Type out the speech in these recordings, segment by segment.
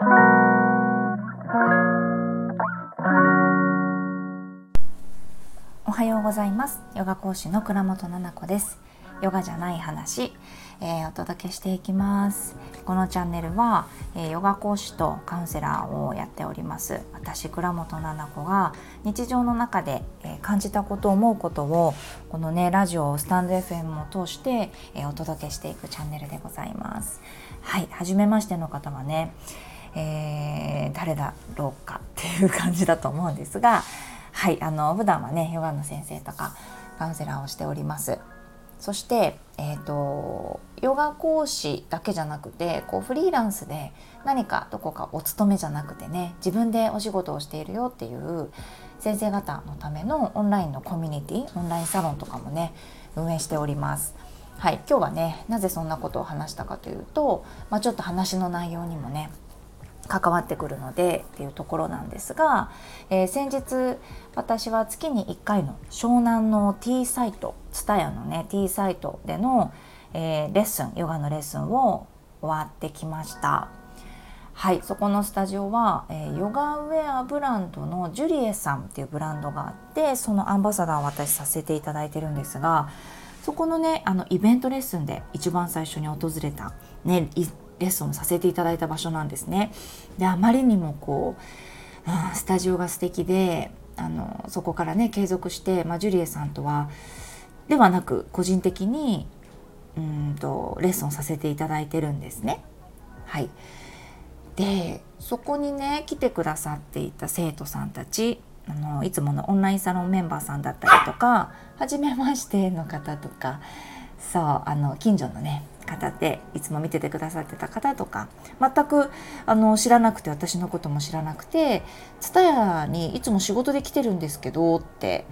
おはようございます。ヨガ講師の倉本々子です。ヨガじゃない話、えー、お届けしていきます。このチャンネルは、えー、ヨガ講師とカウンセラーをやっております。私倉本々子が日常の中で、えー、感じたこと思うことをこのねラジオスタンド FM を通して、えお届けしていくチャンネルでございます。はい初めましての方はねえ誰だろうかっていう感じだと思うんですがはいあの普段はねヨガの先生とかカウンセラーをしておりますそして、えーと、ヨガ講師だけじゃなくてこうフリーランスで何かどこかお勤めじゃなくてね自分でお仕事をしているよっていう先生方のためのオンラインのコミュニティオンラインサロンとかもね運営しております。はい、今日はねなぜそんなことを話したかというと、まあ、ちょっと話の内容にもね関わってくるのでっていうところなんですが、えー、先日私は月に1回の湘南の T サイト TSUTAYA のね T サイトでの、えー、レッスンヨガのレッスンを終わってきました。はいそこのスタジオは、えー、ヨガウェアブランドのジュリエさんっていうブランドがあってそのアンバサダーを私させていただいてるんですがそこのねあのイベントレッスンで一番最初に訪れたねレッスンをさせていただいた場所なんですね。であまりにもこう、うん、スタジオが素敵であのそこからね継続して、まあ、ジュリエさんとはではなく個人的にうんとレッスンをさせていただいてるんですね。はい、でそこにね来てくださっていた生徒さんたちあのいつものオンラインサロンメンバーさんだったりとか初めましての方とかそうあの近所のね方でいつも見ててくださってた方とか全くあの知らなくて私のことも知らなくて「TSUTAYA にいつも仕事で来てるんですけど」って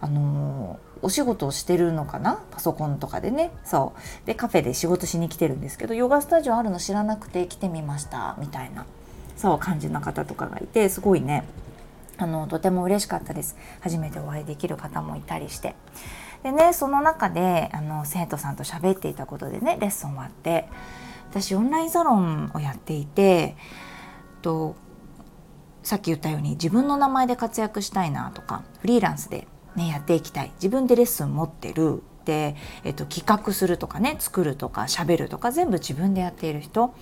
あのお仕事をしてるのかな？パソコンとかでね。そう。でカフェで仕事しに来てるんですけどヨガスタジオあるの知らなくて来てみました。みたいなそう感じの方とかがいてすごいね。あのとても嬉しかったです。初めてお会いできる方もいたりして。でねその中であの生徒さんと喋っていたことでねレッスン終わって私オンラインサロンをやっていてとさっき言ったように自分の名前で活躍したいなとかフリーランスで、ね、やっていきたい自分でレッスン持ってるで、えっと、企画するとかね作るとか喋るとか全部自分でやっている人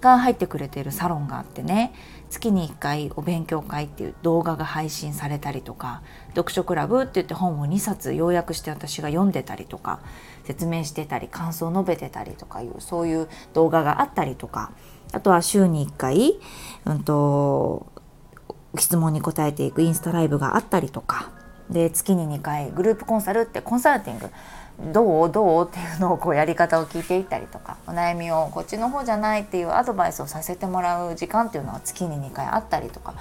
が入ってくれているサロンがあってね月に1回お勉強会っていう動画が配信されたりとか読書クラブって言って本を2冊要約して私が読んでたりとか説明してたり感想を述べてたりとかいうそういう動画があったりとかあとは週に1回、うんと、質問に答えていくインスタライブがあったりとかで月に2回グループコンサルってコンサルティングどうどうっていうのをこうやり方を聞いていったりとかお悩みをこっちの方じゃないっていうアドバイスをさせてもらう時間っていうのは月に2回あったりとか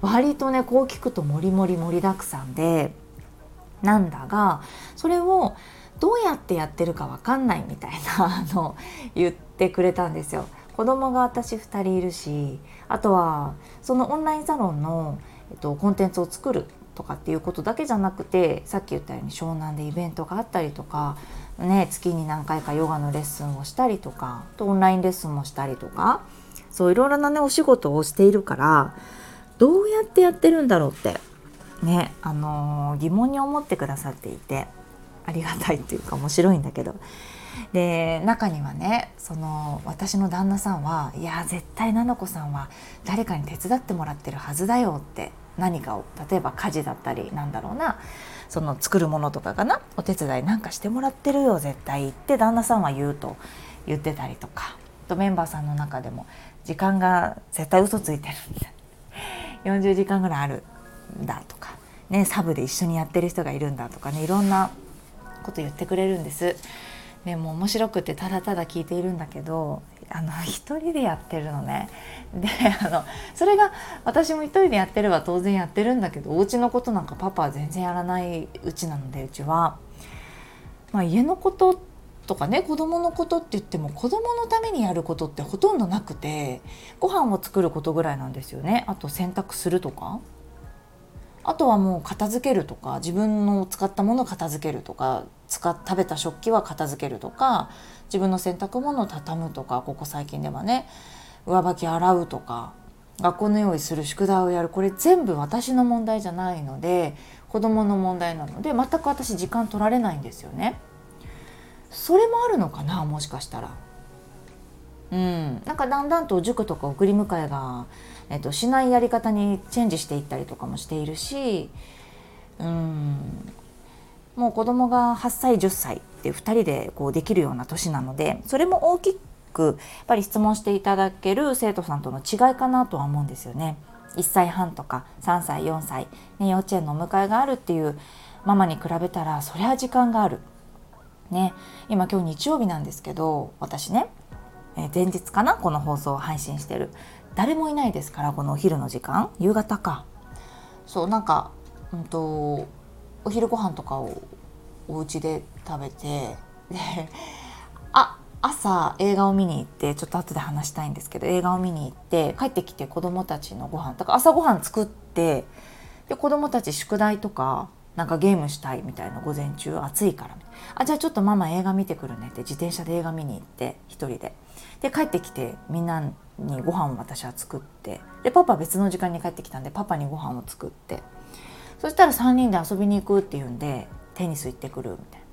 割とねこう聞くともりもり盛りだくさんでなんだがそれをどうやってやってるか分かんないみたいな の言ってくれたんですよ。子供が私2人いるしあとはそのオンラインサロンの、えっと、コンテンツを作るとかっていうことだけじゃなくてさっき言ったように湘南でイベントがあったりとか、ね、月に何回かヨガのレッスンをしたりとかとオンラインレッスンもしたりとかそういろいろなねお仕事をしているからどうやってやってるんだろうってねあのー、疑問に思ってくださっていてありがたいっていうか面白いんだけど。で中にはねその私の旦那さんはいや絶対菜々子さんは誰かに手伝ってもらってるはずだよって何かを例えば家事だったりなんだろうなその作るものとかかなお手伝いなんかしてもらってるよ絶対って旦那さんは言うと言ってたりとかとメンバーさんの中でも時間が絶対嘘ついてるんだ40時間ぐらいあるんだとか、ね、サブで一緒にやってる人がいるんだとかねいろんなこと言ってくれるんです。でも面白くてただただ聞いているんだけどあの 一人でやってるのね。であのそれが私も一人でやってれば当然やってるんだけどお家のことなんかパパは全然やらないうちなのでうちは、まあ、家のこととかね子供のことって言っても子供のためにやることってほとんどなくてご飯を作ることぐらいなんですよね。あと洗濯するとか。あとはもう片付けるとか自分の使ったものを片付けるとか使食べた食器は片付けるとか自分の洗濯物を畳むとかここ最近ではね上履き洗うとか学校の用意する宿題をやるこれ全部私の問題じゃないので子供の問題なので全く私時間取られないんですよね。それもあるのかなもしかしたら。うん、なんかだんだんと塾とか送り迎えが、えっと、しないやり方にチェンジしていったりとかもしているし、うん、もう子供が8歳10歳って2人でこうできるような年なのでそれも大きくやっぱり質問していただける生徒さんとの違いかなとは思うんですよね。1歳半とか3歳4歳、ね、幼稚園のお迎えがあるっていうママに比べたらそりゃ時間がある。ね、今今日日曜日なんですけど私ね、え前日かなこの放送を配信してる誰もいないですからこのお昼の時間。夕方か。そうなんか、うんと、お昼ご飯とかをお家で食べてであ朝映画を見に行ってちょっと後で話したいんですけど映画を見に行って帰ってきて子どもたちのご飯だか朝ごはん作ってで子どもたち宿題とかなんかゲームしたいみたいな午前中暑いからあじゃあちょっとママ映画見てくるねって自転車で映画見に行って1人で。で帰ってきてみんなにご飯を私は作って。でパパ別の時間に帰ってきたんでパパにご飯を作って。そしたら3人で遊びに行くっていうんでテニス行ってくるみたいな。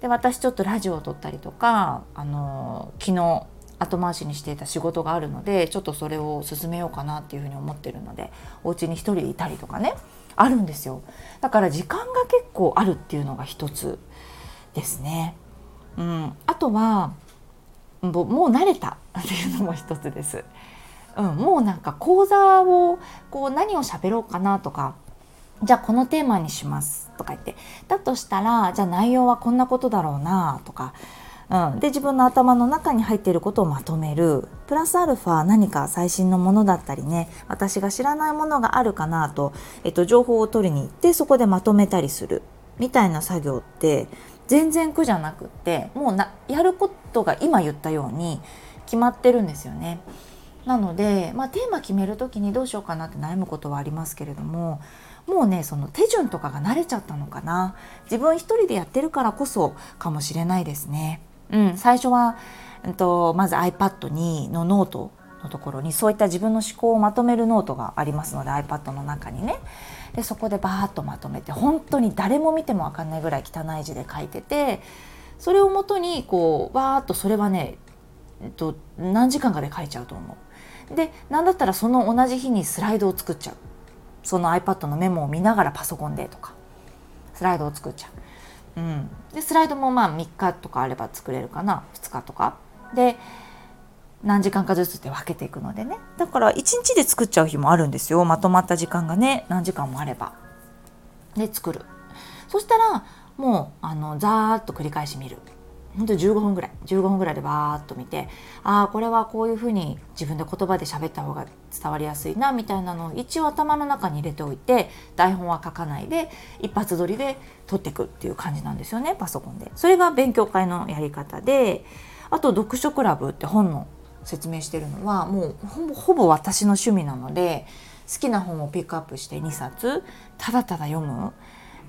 で私ちょっとラジオを撮ったりとかあの昨日後回しにしていた仕事があるのでちょっとそれを進めようかなっていうふうに思ってるのでお家に一人でいたりとかね。あるんですよだから時間が結構あるっていうのが一つですね。うん、あとはもう慣れた っていうのも一つです。うん、もうなんか講座をこう何を喋ろうかなとかじゃあこのテーマにしますとか言ってだとしたらじゃあ内容はこんなことだろうなとか、うん、で自分の頭の中に入っていることをまとめる。プラスアルファ何か最新のものだったりね。私が知らないものがあるかなと、えっと、情報を取りに行ってそこでまとめたりする。みたいな作業って全然苦じゃなくってもうなやることが今言ったように決まってるんですよね。なので、まあ、テーマ決める時にどうしようかなって悩むことはありますけれどももうねその手順とかが慣れちゃったのかな。自分一人でやってるからこそかもしれないですね。うん、最初は、うんと、まず iPad にのノートのところにそういった自分の思考をまとめるノートがありますので iPad の中にねでそこでバーッとまとめて本当に誰も見ても分かんないぐらい汚い字で書いててそれをもとにこうバーッとそれはね、えっと、何時間かで書いちゃうと思う。で何だったらその同じ日にスライドを作っちゃうその iPad のメモを見ながらパソコンでとかスライドを作っちゃう。うん、でスライドもまあ3日とかあれば作れるかな。2日とか。で何時間かずつって分けていくのでね。だから1日で作っちゃう日もあるんですよ。まとまった時間がね何時間もあれば。で作る。そしたらもうあのザーッと繰り返し見る。本当に15分ぐらい15分ぐらいでバーッと見てああこれはこういうふうに自分で言葉で喋った方が伝わりやすいなみたいなのを一応頭の中に入れておいて台本は書かないで一発撮りで撮っていくっていう感じなんですよねパソコンで。それが勉強会のやり方であと読書クラブって本の説明してるのはもうほぼ私の趣味なので好きな本をピックアップして2冊ただただ読む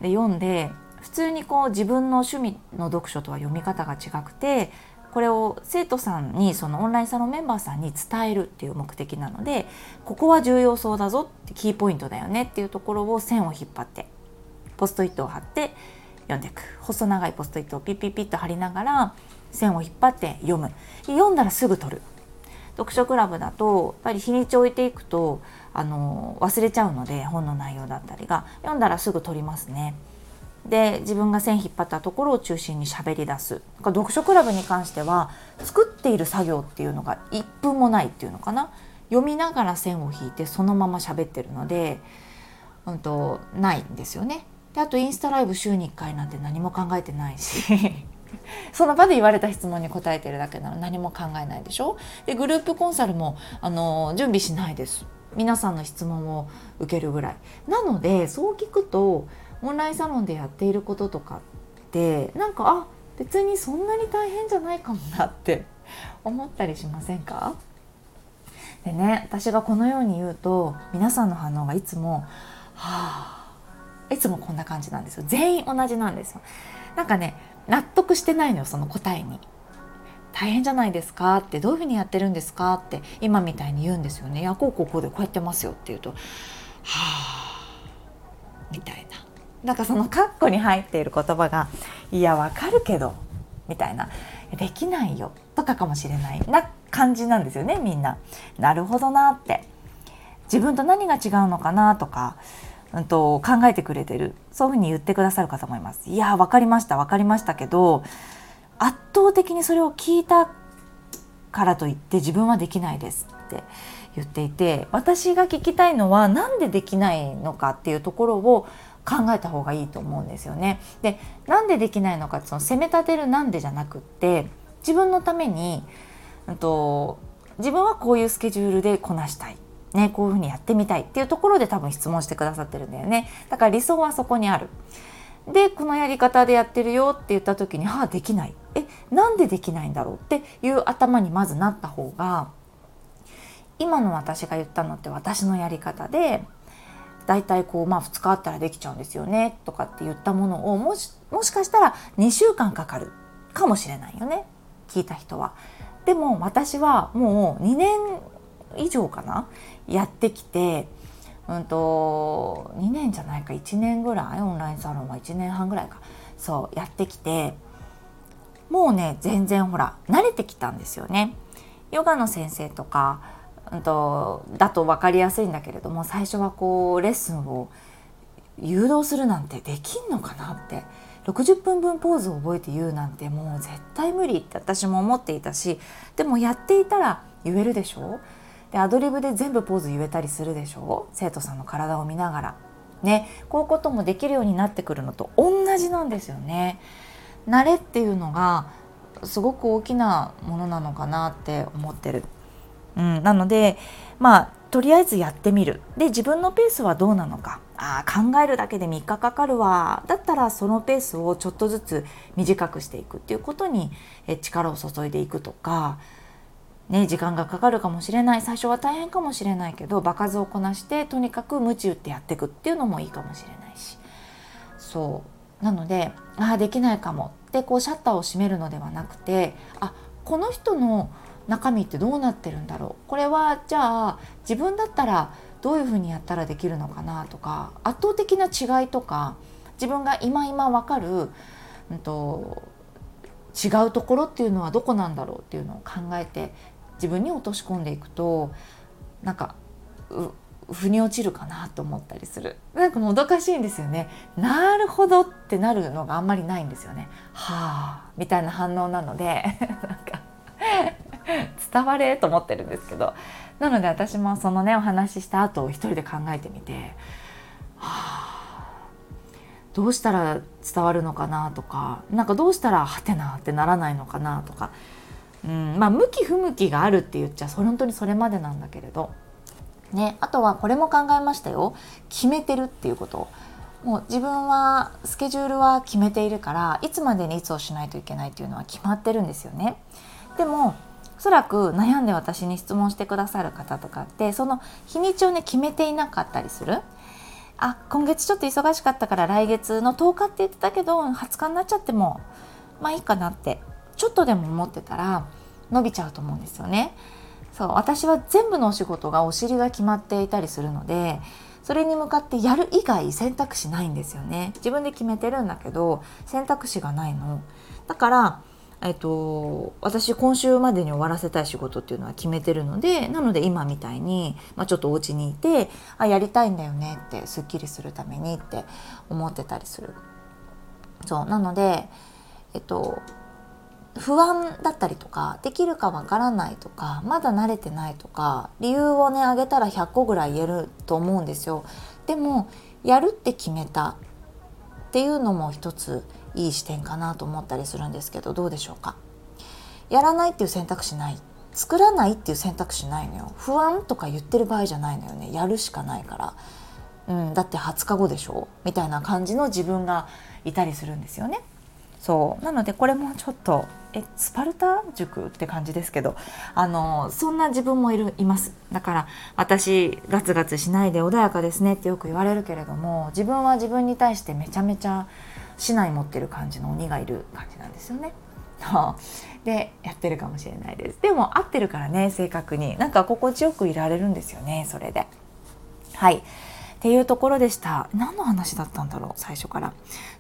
で読んで普通にこう自分の趣味の読書とは読み方が違くてこれを生徒さんにそのオンラインサロンメンバーさんに伝えるっていう目的なのでここは重要そうだぞってキーポイントだよねっていうところを線を引っ張ってポストイットを貼って読んでいく。細長いポストイットをピッピッピッと貼りながら線を引っ張って読む。読んだらすぐ取る。読書クラブだとやっぱり日にち置いていくとあの忘れちゃうので本の内容だったりが。読んだらすぐ取りますね。で自分が線引っ張ったところを中心に喋り出す。読書クラブに関しては作っている作業っていうのが1分もないっていうのかな。読みながら線を引いてそのまま喋ってるので、うんと、ないんですよね。であとインスタライブ週に1回なんて何も考えてないし その場で言われた質問に答えてるだけなら何も考えないでしょ。でグループコンサルもあの準備しないです。皆さんの質問を受けるぐらい。なのでそう聞くとオンラインサロンでやっていることとかってなんかあ別にそんなに大変じゃないかもなって 思ったりしませんか？でね私がこのように言うと皆さんの反応がいつも「はあ」いつもこんな感じなんですよ。全員同じなんですよ。なんかね納得してないのよその答えに。大変じゃないですかってどういうふうにやってるんですかって今みたいに言うんですよね。いやこうこうこうでこうやってますよって言うとはあみたいな。なんかそのカッコに入っている言葉がいやわかるけどみたいなできないよとかかもしれないな感じなんですよねみんな。なるほどなって自分と何が違うのかなとか、うんと、考えてくれてるそういうふうに言ってくださる方もいます。いや分かりました分かりましたけど圧倒的にそれを聞いたからといって自分はできないですって言っていて私が聞きたいのは何でできないのかっていうところを考えた方がいいと思うんですよね。でなんでできないのかその責め立てるなんでじゃなくって自分のために、うんと、自分はこういうスケジュールでこなしたい。ね、こういうふうにやってみたい。っていうところで多分質問してくださってるんだよね。だから理想はそこにある。でこのやり方でやってるよって言った時に「はあできない」えなんでできないんだろう？っていう頭にまずなった方が今の私が言ったのって私のやり方で大体こう、まあ、2日あったらできちゃうんですよねとかって言ったものをもしもしかしたら2週間かかるかもしれないよね聞いた人は。でも私はもう2年以上かなやってきて、うんと、2年じゃないか1年ぐらいオンラインサロンは1年半ぐらいかそうやってきてもうね全然ほら慣れてきたんですよね。ヨガの先生とかと、だと分かりやすいんだけれども最初はこうレッスンを誘導するなんてできんのかなって。60分分ポーズを覚えて言うなんてもう絶対無理って私も思っていたしでもやっていたら言えるでしょ？でアドリブで全部ポーズ言えたりするでしょ？生徒さんの体を見ながら。ね。こういうこともできるようになってくるのと同じなんですよね。慣れっていうのがすごく大きなものなのかなって思ってる。うん、なのでまあとりあえずやってみる。で自分のペースはどうなのか。あ考えるだけで3日かかるわ。だったらそのペースをちょっとずつ短くしていくっていうことに力を注いでいくとか、ね、時間がかかるかもしれない。最初は大変かもしれないけど場数をこなしてとにかく鞭打ってやっていくっていうのもいいかもしれないし。そう。なのでああできないかも。ってこうシャッターを閉めるのではなくてあこの人の中身ってどうなってるんだろう？これはじゃあ自分だったらどういうふうにやったらできるのかな？とか圧倒的な違いとか自分が今今分かる、うんと、違うところっていうのはどこなんだろうっていうのを考えて自分に落とし込んでいくとなんか腑に落ちるかなと思ったりする。なんかもどかしいんですよね。なるほどってなるのがあんまりないんですよね。はあみたいな反応なので。伝われと思ってるんですけどなので私もそのねお話しした後を一人で考えてみて、はあ、どうしたら伝わるのかなとかなんかどうしたらはてなってならないのかなとか、うん、まあ向き不向きがあるって言っちゃ本当にそれまでなんだけれど、ね、あとはこれも考えましたよ決めてるっていうこと。もう自分はスケジュールは決めているからいつまでにいつをしないといけないっていうのは決まってるんですよね。でもおそらく悩んで私に質問してくださる方とかってその日にちをね決めていなかったりする。あ今月ちょっと忙しかったから来月の10日って言ってたけど20日になっちゃってもまあいいかなってちょっとでも思ってたら伸びちゃうと思うんですよね。そう私は全部のお仕事がお尻が決まっていたりするのでそれに向かってやる以外選択肢ないんですよね。自分で決めてるんだけど選択肢がないの。だからえっと、私今週までに終わらせたい仕事っていうのは決めてるのでなので今みたいに、まあ、ちょっとお家にいてあやりたいんだよねってすっきりするためにって思ってたりする。そうなので、えっと、不安だったりとかできるかわからないとかまだ慣れてないとか理由をねあげたら100個ぐらい言えると思うんですよ。でもやるって決めたっていうのも一ついい視点かなと思ったりするんですけどどうでしょうか？やらないっていう選択肢ない。作らないっていう選択肢ないのよ。不安とか言ってる場合じゃないのよね。やるしかないから、うん、だって20日後でしょ？みたいな感じの自分がいたりするんですよね。そう。なのでこれもちょっとえスパルタ塾って感じですけどあのそんな自分もいるいます。だから私ガツガツしないで穏やかですねってよく言われるけれども自分は自分に対してめちゃめちゃ竹刀持ってる感じの鬼がいる感じなんですよね。でやってるかもしれないです。でも合ってるからね正確に。なんか心地よくいられるんですよねそれで。はい。っていうところでした。何の話だったんだろう最初から。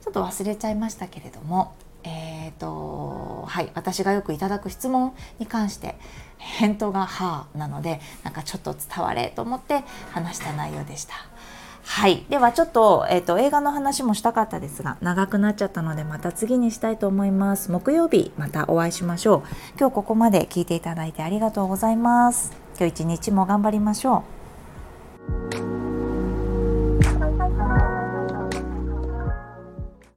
ちょっと忘れちゃいましたけれども。えーとはい、私がよくいただく質問に関して返答が「はあ」なのでなんかちょっと伝われと思って話した内容でした。はい。ではちょっと、えっ、ー、と、映画の話もしたかったですが、長くなっちゃったので、また次にしたいと思います。木曜日、またお会いしましょう。今日ここまで聞いていただいてありがとうございます。今日一日も頑張りましょう。